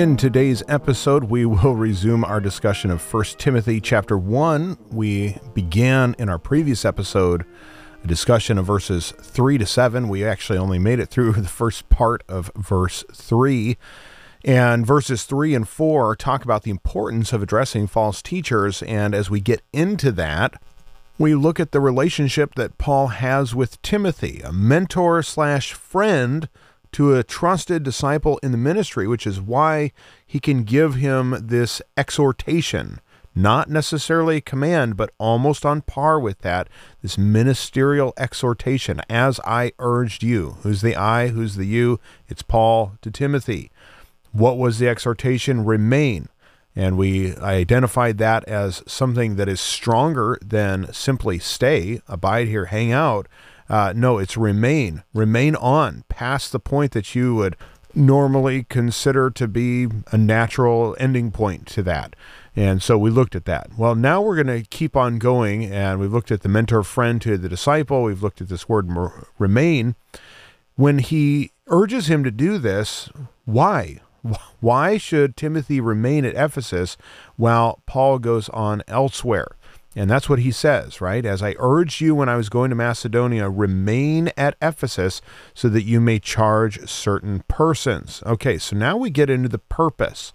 In today's episode, we will resume our discussion of 1 Timothy chapter 1. We began in our previous episode a discussion of verses 3 to 7. We actually only made it through the first part of verse 3. And verses 3 and 4 talk about the importance of addressing false teachers. And as we get into that, we look at the relationship that Paul has with Timothy, a mentor slash friend to a trusted disciple in the ministry, which is why he can give him this exhortation not necessarily a command, but almost on par with that, this ministerial exhortation, as I urged you. Who's the I? Who's the you? It's Paul to Timothy. What was the exhortation? Remain. And we identified that as something that is stronger than simply stay, abide here, hang out. Uh, no, it's remain, remain on past the point that you would normally consider to be a natural ending point to that. And so we looked at that. Well, now we're going to keep on going, and we've looked at the mentor friend to the disciple. We've looked at this word remain. When he urges him to do this, why? Why should Timothy remain at Ephesus while Paul goes on elsewhere? And that's what he says, right? As I urged you when I was going to Macedonia, remain at Ephesus so that you may charge certain persons. Okay, so now we get into the purpose.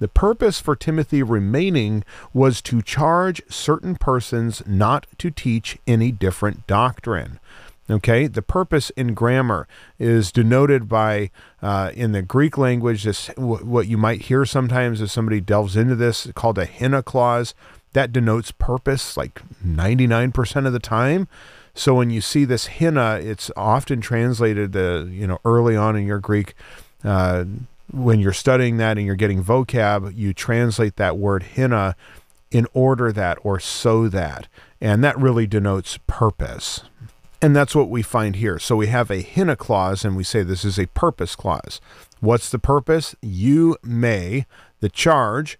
The purpose for Timothy remaining was to charge certain persons not to teach any different doctrine. Okay, the purpose in grammar is denoted by, uh, in the Greek language, this what you might hear sometimes as somebody delves into this, called a hina clause. That denotes purpose like 99% of the time. So when you see this hina, it's often translated, uh, you know, early on in your Greek. Uh, when you're studying that and you're getting vocab, you translate that word hina in order that or so that. And that really denotes purpose. And that's what we find here. So we have a hina clause and we say this is a purpose clause. What's the purpose? You may, the charge,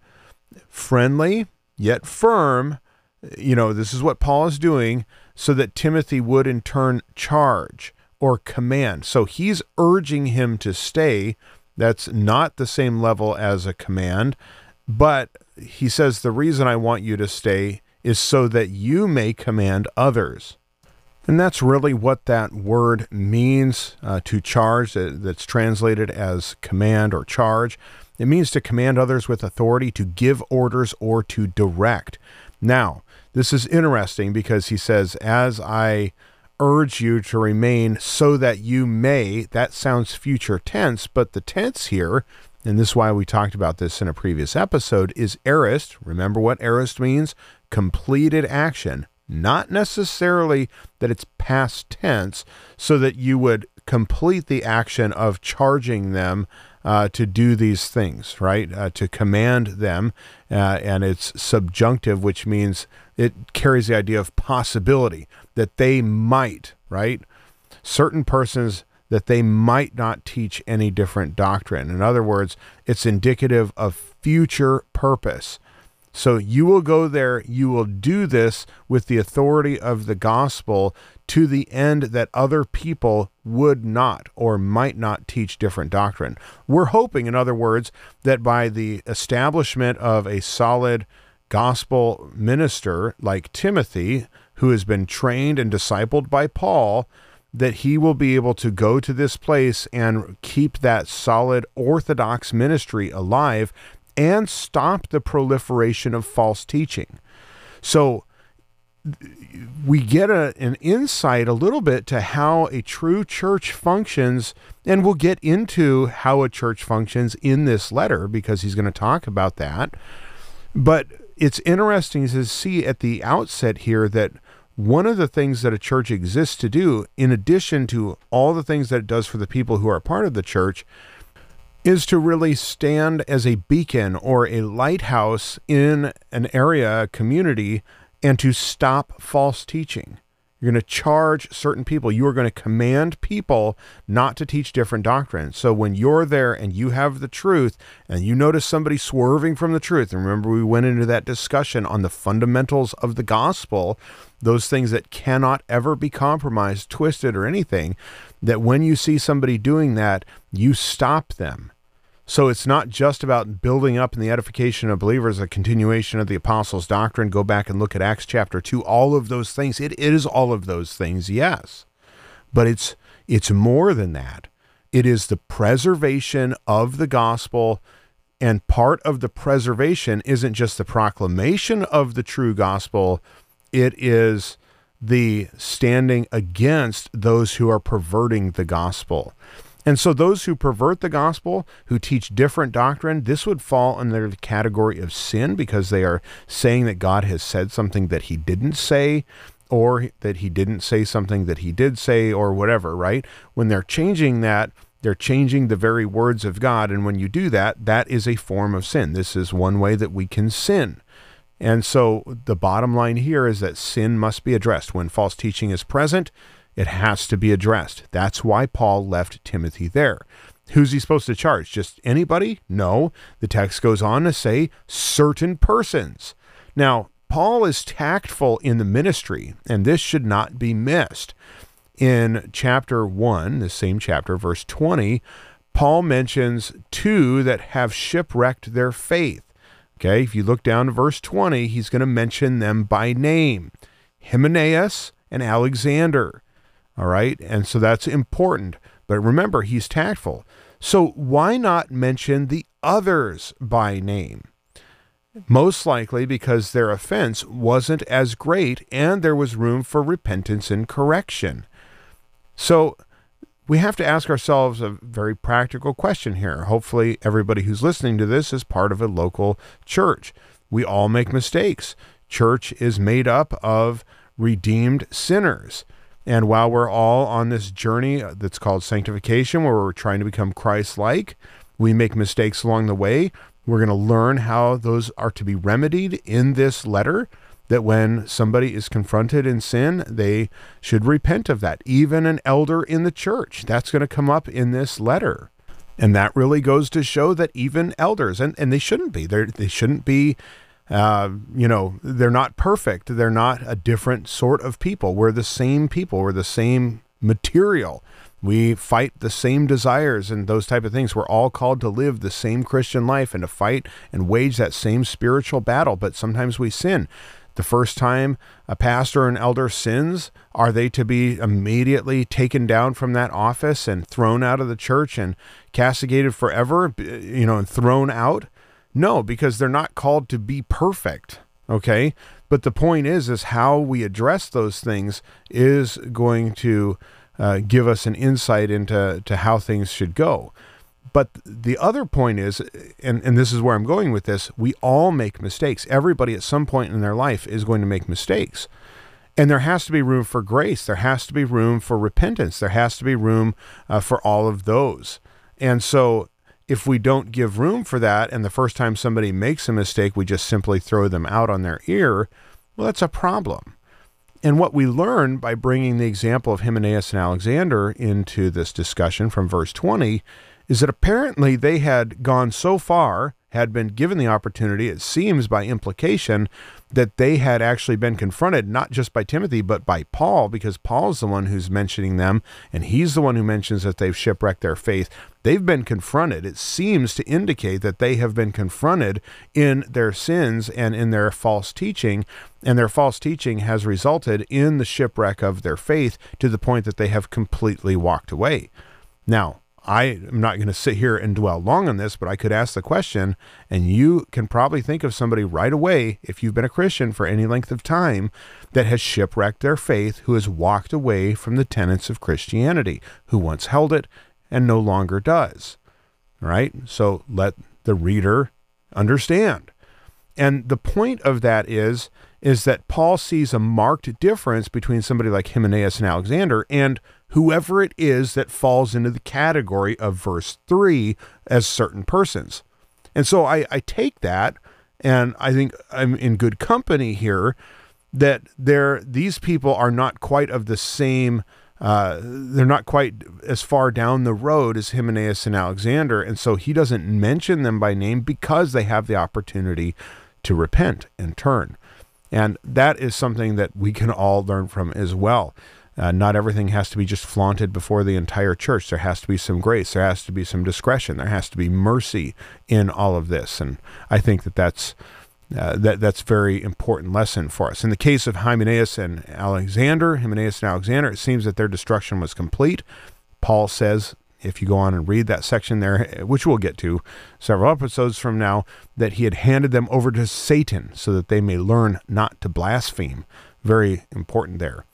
friendly yet firm. You know, this is what Paul is doing so that Timothy would in turn charge or command. So he's urging him to stay that's not the same level as a command, but he says, The reason I want you to stay is so that you may command others. And that's really what that word means uh, to charge, that's translated as command or charge. It means to command others with authority, to give orders, or to direct. Now, this is interesting because he says, As I urge you to remain so that you may. That sounds future tense, but the tense here, and this is why we talked about this in a previous episode, is aorist. Remember what aorist means? Completed action. Not necessarily that it's past tense, so that you would complete the action of charging them uh, to do these things, right? Uh, to command them. Uh, and it's subjunctive, which means it carries the idea of possibility that they might, right? Certain persons that they might not teach any different doctrine. In other words, it's indicative of future purpose. So you will go there, you will do this with the authority of the gospel to the end that other people would not or might not teach different doctrine. We're hoping, in other words, that by the establishment of a solid gospel minister like Timothy, who has been trained and discipled by Paul, that he will be able to go to this place and keep that solid orthodox ministry alive and stop the proliferation of false teaching. So we get a, an insight a little bit to how a true church functions, and we'll get into how a church functions in this letter because he's going to talk about that. But it's interesting to see at the outset here that one of the things that a church exists to do, in addition to all the things that it does for the people who are part of the church, is to really stand as a beacon or a lighthouse in an area, a community, and to stop false teaching. You're going to charge certain people. You are going to command people not to teach different doctrines. So when you're there and you have the truth and you notice somebody swerving from the truth, and remember we went into that discussion on the fundamentals of the gospel, those things that cannot ever be compromised, twisted, or anything, that when you see somebody doing that, you stop them. So it's not just about building up in the edification of believers, a continuation of the apostles' doctrine. Go back and look at Acts chapter 2. All of those things. It is all of those things, yes. But it's it's more than that. It is the preservation of the gospel. And part of the preservation isn't just the proclamation of the true gospel, it is the standing against those who are perverting the gospel. And so, those who pervert the gospel, who teach different doctrine, this would fall under the category of sin because they are saying that God has said something that he didn't say, or that he didn't say something that he did say, or whatever, right? When they're changing that, they're changing the very words of God. And when you do that, that is a form of sin. This is one way that we can sin. And so, the bottom line here is that sin must be addressed. When false teaching is present, it has to be addressed. That's why Paul left Timothy there. Who's he supposed to charge? Just anybody? No. The text goes on to say certain persons. Now, Paul is tactful in the ministry, and this should not be missed. In chapter 1, the same chapter, verse 20, Paul mentions two that have shipwrecked their faith. Okay, if you look down to verse 20, he's going to mention them by name Hymenaeus and Alexander. All right. And so that's important. But remember, he's tactful. So why not mention the others by name? Most likely because their offense wasn't as great and there was room for repentance and correction. So we have to ask ourselves a very practical question here. Hopefully, everybody who's listening to this is part of a local church. We all make mistakes. Church is made up of redeemed sinners. And while we're all on this journey uh, that's called sanctification, where we're trying to become Christ like, we make mistakes along the way. We're going to learn how those are to be remedied in this letter. That when somebody is confronted in sin, they should repent of that. Even an elder in the church, that's going to come up in this letter. And that really goes to show that even elders, and, and they shouldn't be, They're, they shouldn't be uh, you know, they're not perfect. They're not a different sort of people. We're the same people. We're the same material. We fight the same desires and those type of things. We're all called to live the same Christian life and to fight and wage that same spiritual battle. But sometimes we sin. The first time a pastor or an elder sins, are they to be immediately taken down from that office and thrown out of the church and castigated forever, you know, and thrown out? No, because they're not called to be perfect. Okay. But the point is, is how we address those things is going to uh, give us an insight into to how things should go. But the other point is, and, and this is where I'm going with this, we all make mistakes. Everybody at some point in their life is going to make mistakes. And there has to be room for grace. There has to be room for repentance. There has to be room uh, for all of those. And so if we don't give room for that, and the first time somebody makes a mistake, we just simply throw them out on their ear, well, that's a problem. And what we learn by bringing the example of Hymenaeus and Alexander into this discussion from verse 20 is that apparently they had gone so far, had been given the opportunity, it seems by implication, that they had actually been confronted not just by Timothy but by Paul because Paul's the one who's mentioning them and he's the one who mentions that they've shipwrecked their faith. They've been confronted. It seems to indicate that they have been confronted in their sins and in their false teaching and their false teaching has resulted in the shipwreck of their faith to the point that they have completely walked away. Now, I am not going to sit here and dwell long on this, but I could ask the question, and you can probably think of somebody right away, if you've been a Christian for any length of time, that has shipwrecked their faith, who has walked away from the tenets of Christianity, who once held it and no longer does. Right? So let the reader understand. And the point of that is is that Paul sees a marked difference between somebody like Hymenaeus and Alexander and whoever it is that falls into the category of verse 3 as certain persons. And so I, I take that, and I think I'm in good company here that they're, these people are not quite of the same. Uh, they're not quite as far down the road as Hymenaeus and Alexander, and so he doesn't mention them by name because they have the opportunity to repent and turn. And that is something that we can all learn from as well. Uh, not everything has to be just flaunted before the entire church. There has to be some grace. There has to be some discretion. There has to be mercy in all of this. And I think that that's uh, that that's very important lesson for us. In the case of Hymenaeus and Alexander, Hymenaeus and Alexander, it seems that their destruction was complete. Paul says if you go on and read that section there, which we'll get to several episodes from now, that he had handed them over to Satan so that they may learn not to blaspheme. Very important there.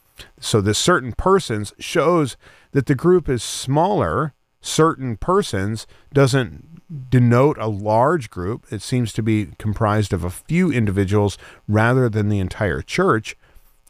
So, this certain persons shows that the group is smaller. Certain persons doesn't denote a large group. It seems to be comprised of a few individuals rather than the entire church.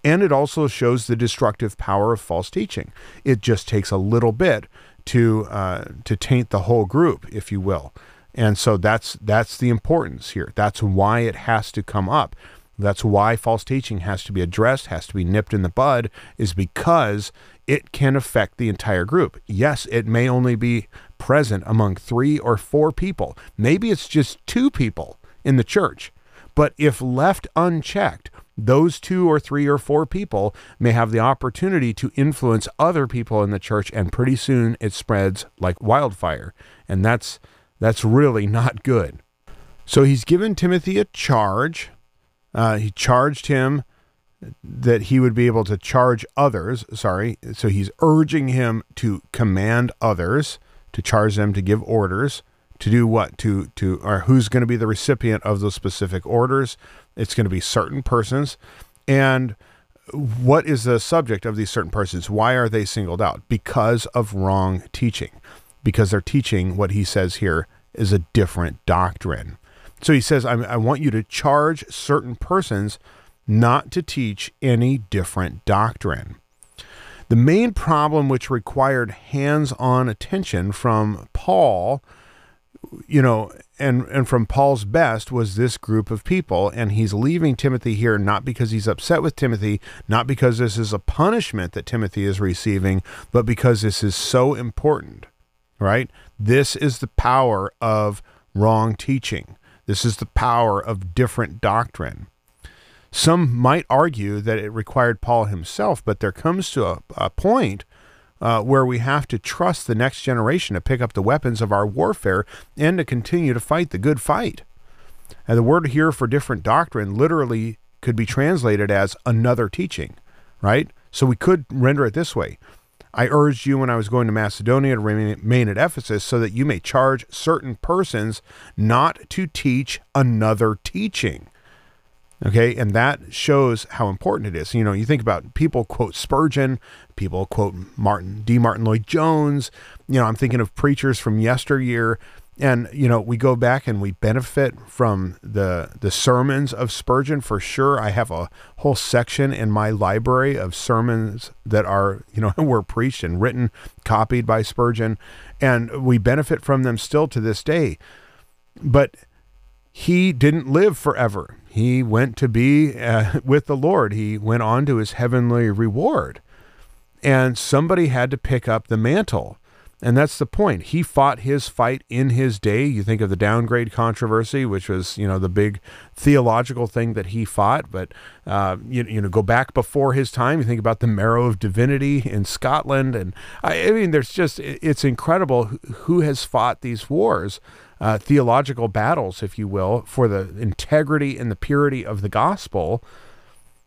And it also shows the destructive power of false teaching. It just takes a little bit to uh, to taint the whole group, if you will. And so that's that's the importance here. That's why it has to come up. That's why false teaching has to be addressed, has to be nipped in the bud, is because it can affect the entire group. Yes, it may only be present among three or four people. Maybe it's just two people in the church. But if left unchecked, those two or three or four people may have the opportunity to influence other people in the church and pretty soon it spreads like wildfire. And that's that's really not good. So he's given timothy a charge. Uh, he charged him that he would be able to charge others. Sorry. So he's urging him to command others to charge them to give orders to do what? To to or who's going to be the recipient of those specific orders? It's going to be certain persons. And what is the subject of these certain persons? Why are they singled out? Because of wrong teaching. Because they're teaching what he says here is a different doctrine. So he says I, I want you to charge certain persons not to teach any different doctrine. The main problem which required hands-on attention from paul you know, and and from Paul's best was this group of people, and he's leaving Timothy here not because he's upset with Timothy, not because this is a punishment that Timothy is receiving, but because this is so important, right? This is the power of wrong teaching. This is the power of different doctrine. Some might argue that it required Paul himself, but there comes to a, a point uh, where we have to trust the next generation to pick up the weapons of our warfare and to continue to fight the good fight. And the word here for different doctrine literally could be translated as another teaching, right? So we could render it this way I urged you when I was going to Macedonia to remain at Ephesus so that you may charge certain persons not to teach another teaching. Okay, and that shows how important it is. You know, you think about people quote Spurgeon, people quote Martin D. Martyn Lloyd-Jones. You know, I'm thinking of preachers from yesteryear, and you know, we go back and we benefit from the the sermons of Spurgeon for sure. I have a whole section in my library of sermons that are you know were preached and written, copied by Spurgeon, and we benefit from them still to this day. But he didn't live forever he went to be uh, with the Lord. He went on to his heavenly reward. And somebody had to pick up the mantle. And that's the point. He fought his fight in his day. You think of the downgrade controversy, which was, you know, the big theological thing that he fought. But, uh, you, you know, go back before his time. You think about the marrow of divinity in Scotland. And I, I mean, there's just, it's incredible who has fought these wars uh, theological battles, if you will, for the integrity and the purity of the gospel.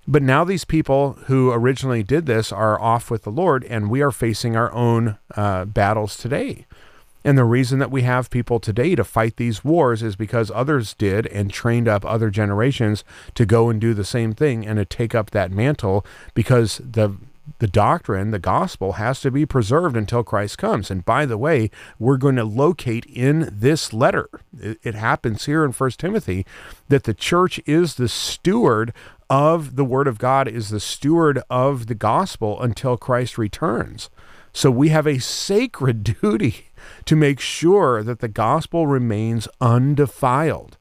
But now these people who originally did this are off with the Lord, and we are facing our own uh, battles today. And the reason that we have people today to fight these wars is because others did and trained up other generations to go and do the same thing and to take up that mantle because the the doctrine, the gospel, has to be preserved until Christ comes. And by the way, we're going to locate in this letter, it, happens here in First Timothy, that the church is the steward of the Word of God is the steward of the gospel until Christ returns. So we have a sacred duty to make sure that the gospel remains undefiled.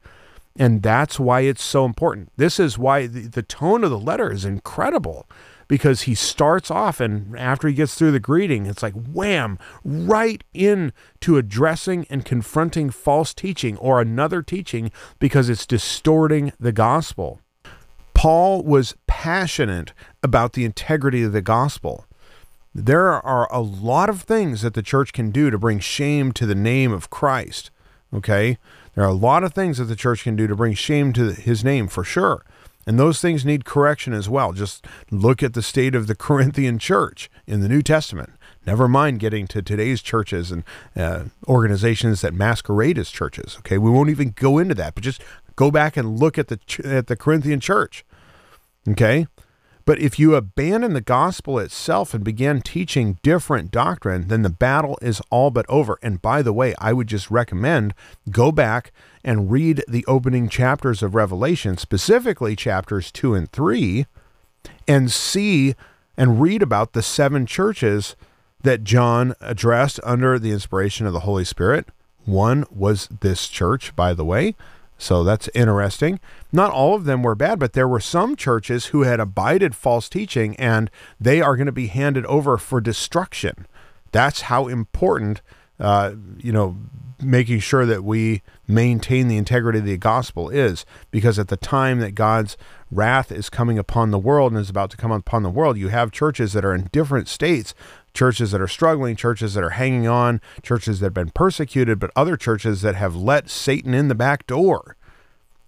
And that's why it's so important. This is why the, the tone of the letter is incredible because he starts off and after he gets through the greeting, it's like wham, right into addressing and confronting false teaching or another teaching because it's distorting the gospel. Paul was passionate about the integrity of the gospel. There are a lot of things that the church can do to bring shame to the name of Christ. Okay? There are a lot of things that the church can do to bring shame to his name for sure. And those things need correction as well. Just look at the state of the Corinthian church in the New Testament. Never mind getting to today's churches and uh, organizations that masquerade as churches. Okay, we won't even go into that, but just go back and look at the at the Corinthian church. Okay, but if you abandon the gospel itself and begin teaching different doctrine, then the battle is all but over. And by the way, I would just recommend go back and read the opening chapters of Revelation, specifically chapters 2 and 3, and see and read about the seven churches that John addressed under the inspiration of the Holy Spirit. One was this church, by the way. So that's interesting. Not all of them were bad, but there were some churches who had abided false teaching and they are going to be handed over for destruction. That's how important, uh, you know, making sure that we maintain the integrity of the gospel is. Because at the time that God's wrath is coming upon the world and is about to come upon the world, you have churches that are in different states churches that are struggling, churches that are hanging on, churches that have been persecuted, but other churches that have let Satan in the back door.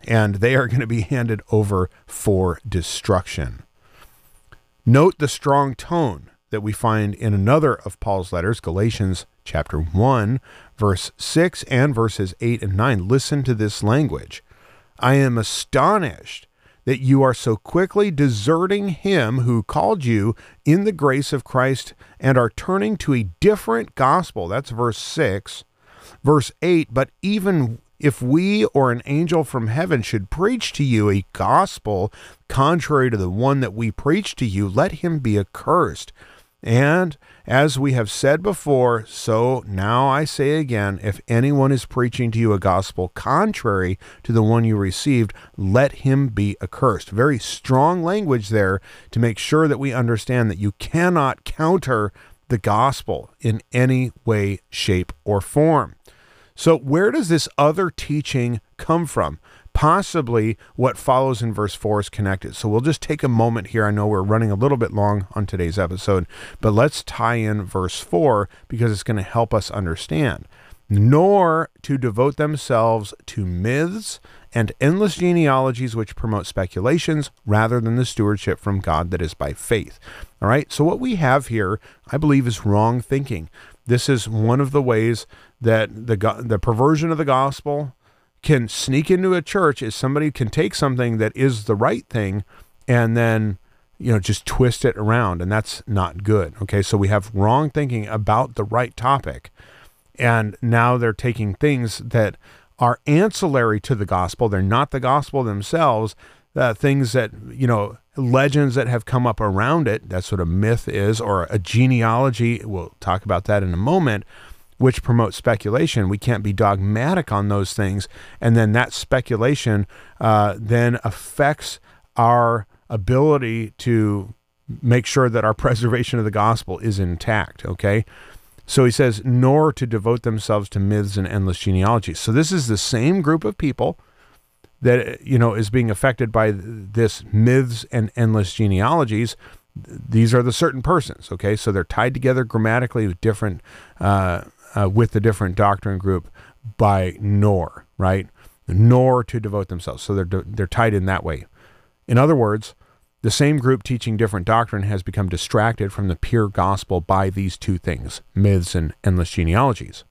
And they are going to be handed over for destruction. Note the strong tone that we find in another of Paul's letters, Galatians chapter 1, verse 6 and verses 8 and 9. Listen to this language. I am astonished that you are so quickly deserting him who called you in the grace of Christ and are turning to a different gospel. That's verse 6. Verse 8, but even if we or an angel from heaven should preach to you a gospel contrary to the one that we preach to you, let him be accursed. And as we have said before, so now I say again if anyone is preaching to you a gospel contrary to the one you received, let him be accursed. Very strong language there to make sure that we understand that you cannot counter the gospel in any way, shape, or form. So, where does this other teaching come from? Possibly what follows in verse 4 is connected. So we'll just take a moment here. I know we're running a little bit long on today's episode, but let's tie in verse 4 because it's going to help us understand. Nor to devote themselves to myths and endless genealogies which promote speculations rather than the stewardship from God that is by faith. All right, so what we have here, I believe, is wrong thinking. This is one of the ways that the the perversion of the gospel can sneak into a church is somebody can take something that is the right thing and then you know just twist it around and that's not good okay? So we have wrong thinking about the right topic and now they're taking things that are ancillary to the gospel they're not the gospel themselves uh, things that you know legends that have come up around it that's what a myth is or a genealogy we'll talk about that in a moment which promote speculation. We can't be dogmatic on those things. And then that speculation uh, then affects our ability to make sure that our preservation of the gospel is intact. Okay. So he says, nor to devote themselves to myths and endless genealogies. So this is the same group of people that you know is being affected by this myths and endless genealogies these are the certain persons okay so they're tied together grammatically with different uh, uh, with the different doctrine group by nor, right? Nor to devote themselves. So they're, they're tied in that way. In other words, the same group teaching different doctrine has become distracted from the pure gospel by these two things myths and endless genealogies.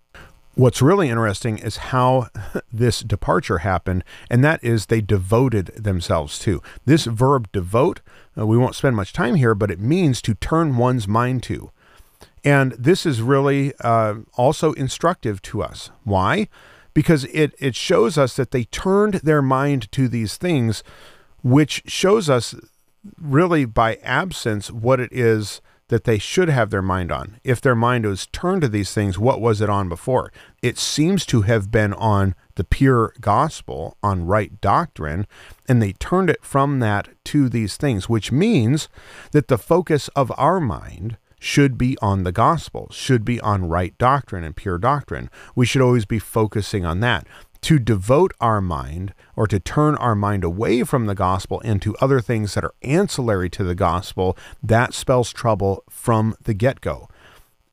What's really interesting is how this departure happened, and that is they devoted themselves to. This verb devote, uh, we won't spend much time here, but it means to turn one's mind to. And this is really uh, also instructive to us. Why? Because it, it shows us that they turned their mind to these things which shows us really by absence what it is that they should have their mind on. If their mind was turned to these things, what was it on before? It seems to have been on the pure gospel, on right doctrine, and they turned it from that to these things, which means that the focus of our mind should be on the gospel, should be on right doctrine and pure doctrine. We should always be focusing on that to devote our mind or to turn our mind away from the gospel into other things that are ancillary to the gospel, that spells trouble from the get go.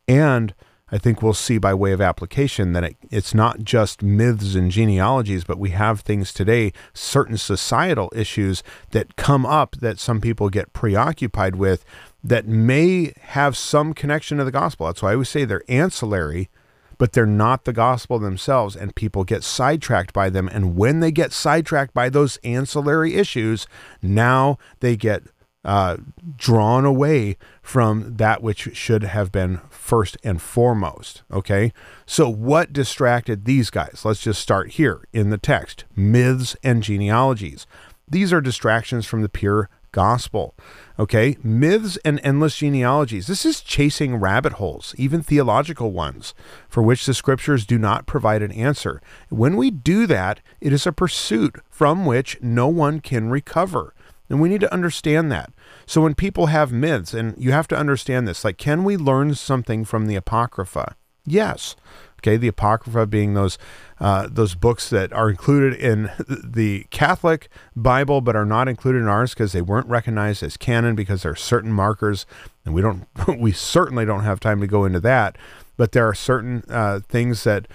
And I think we'll see by way of application that it, it's not just myths and genealogies, but we have things today, certain societal issues that come up that some people get preoccupied with that may have some connection to the gospel. That's why I always say they're ancillary but they're not the gospel themselves, and people get sidetracked by them. And when they get sidetracked by those ancillary issues, now they get uh, drawn away from that which should have been first and foremost. Okay. So, what distracted these guys? Let's just start here in the text myths and genealogies. These are distractions from the pure gospel. Okay, myths and endless genealogies. This is chasing rabbit holes, even theological ones, for which the scriptures do not provide an answer. When we do that, it is a pursuit from which no one can recover. And we need to understand that. So when people have myths, and you have to understand this, like, can we learn something from the Apocrypha? Yes. Okay, the Apocrypha being those uh, those books that are included in the Catholic Bible but are not included in ours because they weren't recognized as canon because there are certain markers, and we don't we certainly don't have time to go into that. But there are certain uh, things that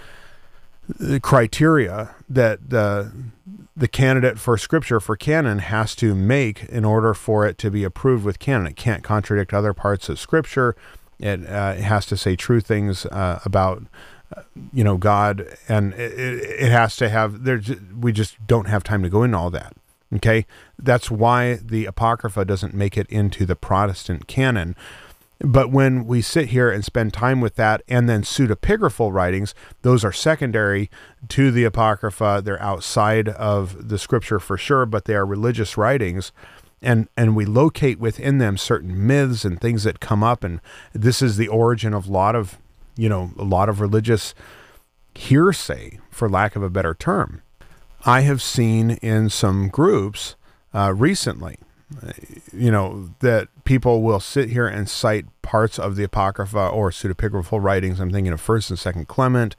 the criteria that the the candidate for scripture for canon has to make in order for it to be approved with canon. It can't contradict other parts of scripture. It, uh, it has to say true things uh, about you know God, and it, it has to have there. We just don't have time to go into all that. Okay, that's why the Apocrypha doesn't make it into the Protestant canon. But when we sit here and spend time with that and then pseudepigraphal writings, those are secondary to the Apocrypha. They're outside of the scripture for sure, but they are religious writings. And, and we locate within them certain myths and things that come up. And this is the origin of a lot of you know, a lot of religious hearsay, for lack of a better term. I have seen in some groups uh, recently, you know, that people will sit here and cite parts of the Apocrypha or pseudepigraphal writings. I'm thinking of First and Second Clement,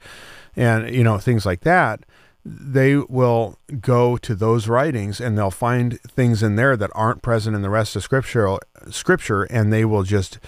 and you know things like that. They will go to those writings and they'll find things in there that aren't present in the rest of Scripture. Scripture, and they will just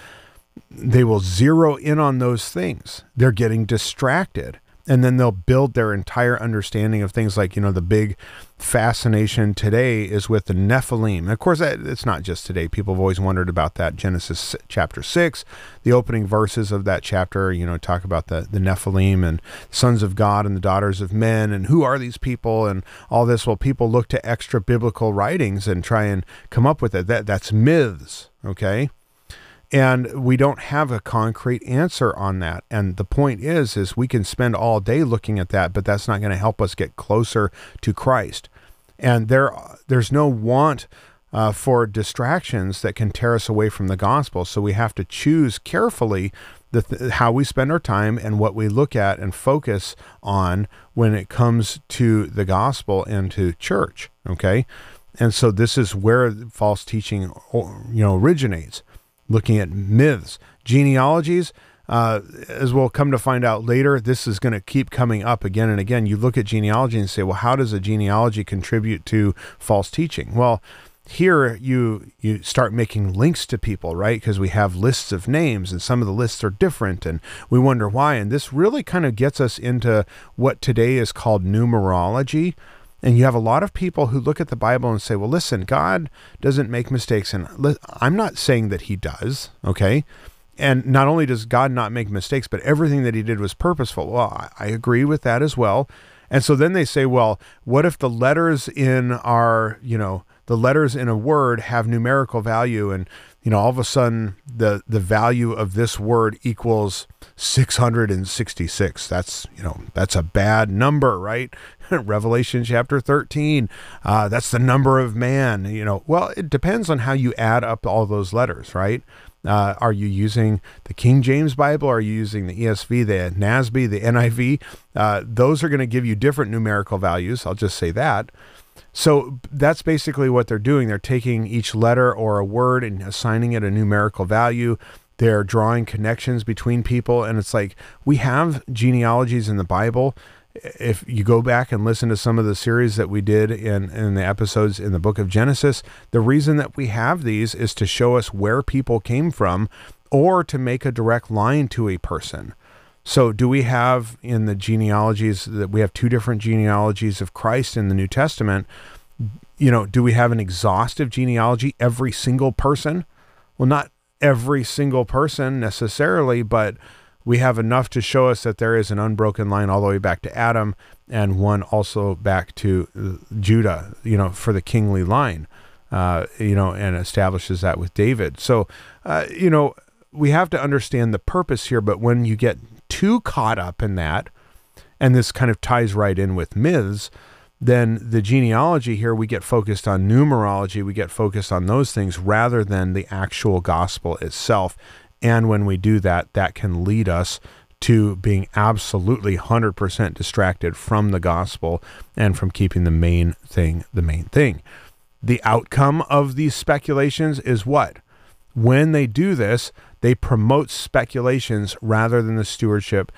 they will zero in on those things. They're getting distracted. And then they'll build their entire understanding of things like, you know, the big fascination today is with the Nephilim. And of course, it's not just today. People have always wondered about that. Genesis chapter 6, the opening verses of that chapter, you know, talk about the, the Nephilim and sons of God and the daughters of men and who are these people and all this. Well, people look to extra biblical writings and try and come up with it. That, that's myths, okay? And we don't have a concrete answer on that. And the point is is we can spend all day looking at that but that's not going to help us get closer to christ. And there there's no want uh, for distractions that can tear us away from the gospel. So we have to choose carefully the th- how we spend our time and what we look at and focus on when it comes to the gospel and to church okay? And so this is where false teaching you know originates looking at myths, genealogies. Uh, as we'll come to find out later, this is going to keep coming up again and again. You look at genealogy and say, well, how does a genealogy contribute to false teaching? Well, here you you start making links to people right because we have lists of names and some of the lists are different and we wonder why and this really kind of gets us into what today is called numerology and you have a lot of people who look at the Bible and say, well, listen, God doesn't make mistakes. And I'm not saying that he does, okay? And not only does God not make mistakes, but everything that he did was purposeful. Well, I agree with that as well. And so then they say, well, what if the letters in our, you know, the letters in a word have numerical value and you know all of a sudden the the value of this word equals 666 that's you know that's a bad number right revelation chapter 13 uh, that's the number of man you know well it depends on how you add up all those letters right uh, are you using the King James Bible? Are you using the ESV, the NASB, the NIV? Uh, those are going to give you different numerical values. I'll just say that. So that's basically what they're doing. They're taking each letter or a word and assigning it a numerical value. They're drawing connections between people. And it's like we have genealogies in the Bible. If you go back and listen to some of the series that we did in, in the episodes in the book of Genesis, the reason that we have these is to show us where people came from or to make a direct line to a person. So, do we have in the genealogies that we have two different genealogies of Christ in the New Testament? You know, do we have an exhaustive genealogy, every single person? Well, not every single person necessarily, but we have enough to show us that there is an unbroken line all the way back to Adam and one also back to uh, Judah, you know, for the kingly line, uh, you know, and establishes that with David. So, uh, you know, we have to understand the purpose here, but when you get too caught up in that, and this kind of ties right in with myths, then the genealogy here, we get focused on numerology, we get focused on those things rather than the actual gospel itself. And when we do that, that can lead us to being absolutely 100% distracted from the gospel and from keeping the main thing the main thing. The outcome of these speculations is what? When they do this, they promote speculations rather than the stewardship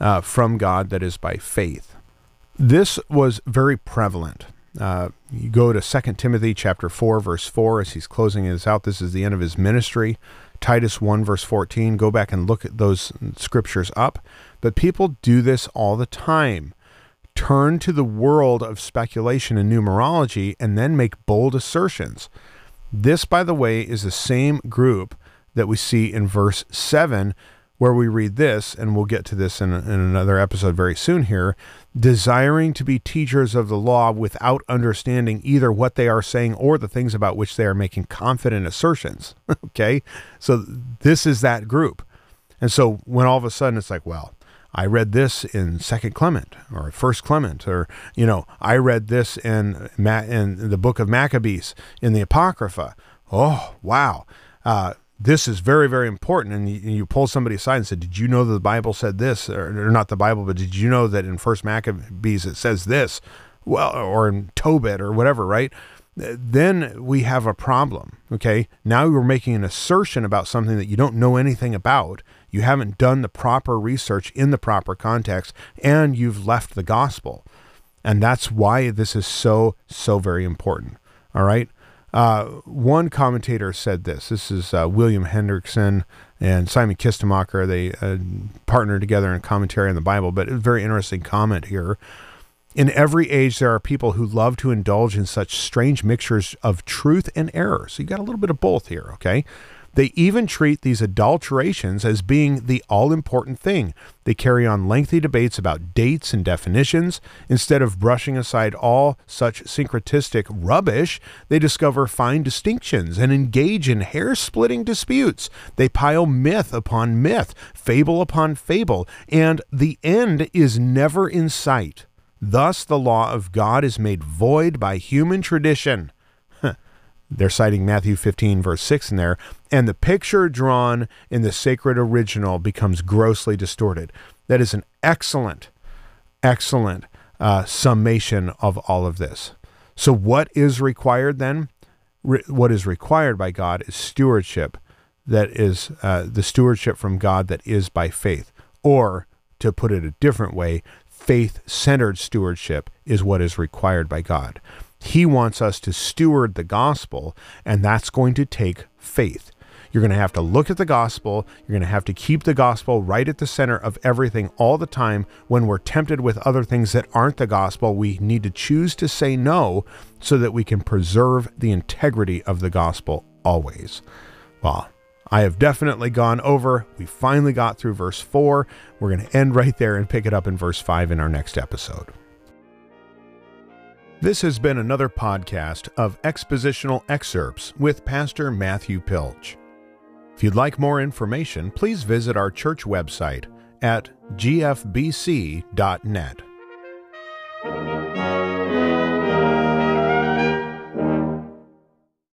uh, from God that is by faith. This was very prevalent. Uh, you go to 2 Timothy chapter 4, verse 4, as he's closing this out. This is the end of his ministry. Titus 1, verse 14. Go back and look at those scriptures up. But people do this all the time. Turn to the world of speculation and numerology and then make bold assertions. This, by the way, is the same group that we see in verse 7, where we read this, and we'll get to this in, in another episode very soon here desiring to be teachers of the law without understanding either what they are saying or the things about which they are making confident assertions. okay. So this is that group. And so when all of a sudden it's like, well, I read this in Second Clement or First Clement, or you know, I read this in in the book of Maccabees in the Apocrypha. Oh, wow! Uh, this is very, very important. And you, you, pull somebody aside and said, Did you know that the Bible said this? Or, or, not the Bible, but did you know that in First Maccabees it says this? Well, or in Tobit or whatever, right? Then we have a problem. Okay. Now you're making an assertion about something that you don't know anything about. You haven't done the proper research in the proper context, and you've left the gospel. And that's why this is so, so very important. All right. Uh, one commentator said this. This is uh, William Hendriksen and Simon Kistemaker. They uh, partnered together in commentary on the Bible, but a very interesting comment here. In every age, there are people who love to indulge in such strange mixtures of truth and error. So you got a little bit of both here, okay? They even treat these adulterations as being the all important thing. They carry on lengthy debates about dates and definitions. Instead of brushing aside all such syncretistic rubbish, they discover fine distinctions and engage in hair splitting disputes. They pile myth upon myth, fable upon fable, and the end is never in sight. Thus, the law of God is made void by human tradition. They're citing Matthew 15, verse 6 in there. And the picture drawn in the sacred original becomes grossly distorted. That is an excellent, excellent uh, summation of all of this. So, what is required then? Re- what is required by God is stewardship that is uh, the stewardship from God that is by faith. Or, to put it a different way, faith centered stewardship is what is required by God. He wants us to steward the gospel, and that's going to take faith. You're going to have to look at the gospel. You're going to have to keep the gospel right at the center of everything all the time. When we're tempted with other things that aren't the gospel, we need to choose to say no so that we can preserve the integrity of the gospel always. Well, I have definitely gone over. We finally got through verse 4. We're going to end right there and pick it up in verse 5 in our next episode. This has been another podcast of expositional excerpts with Pastor Matthew Pilch. If you'd like more information, please visit our church website at gfbc.net.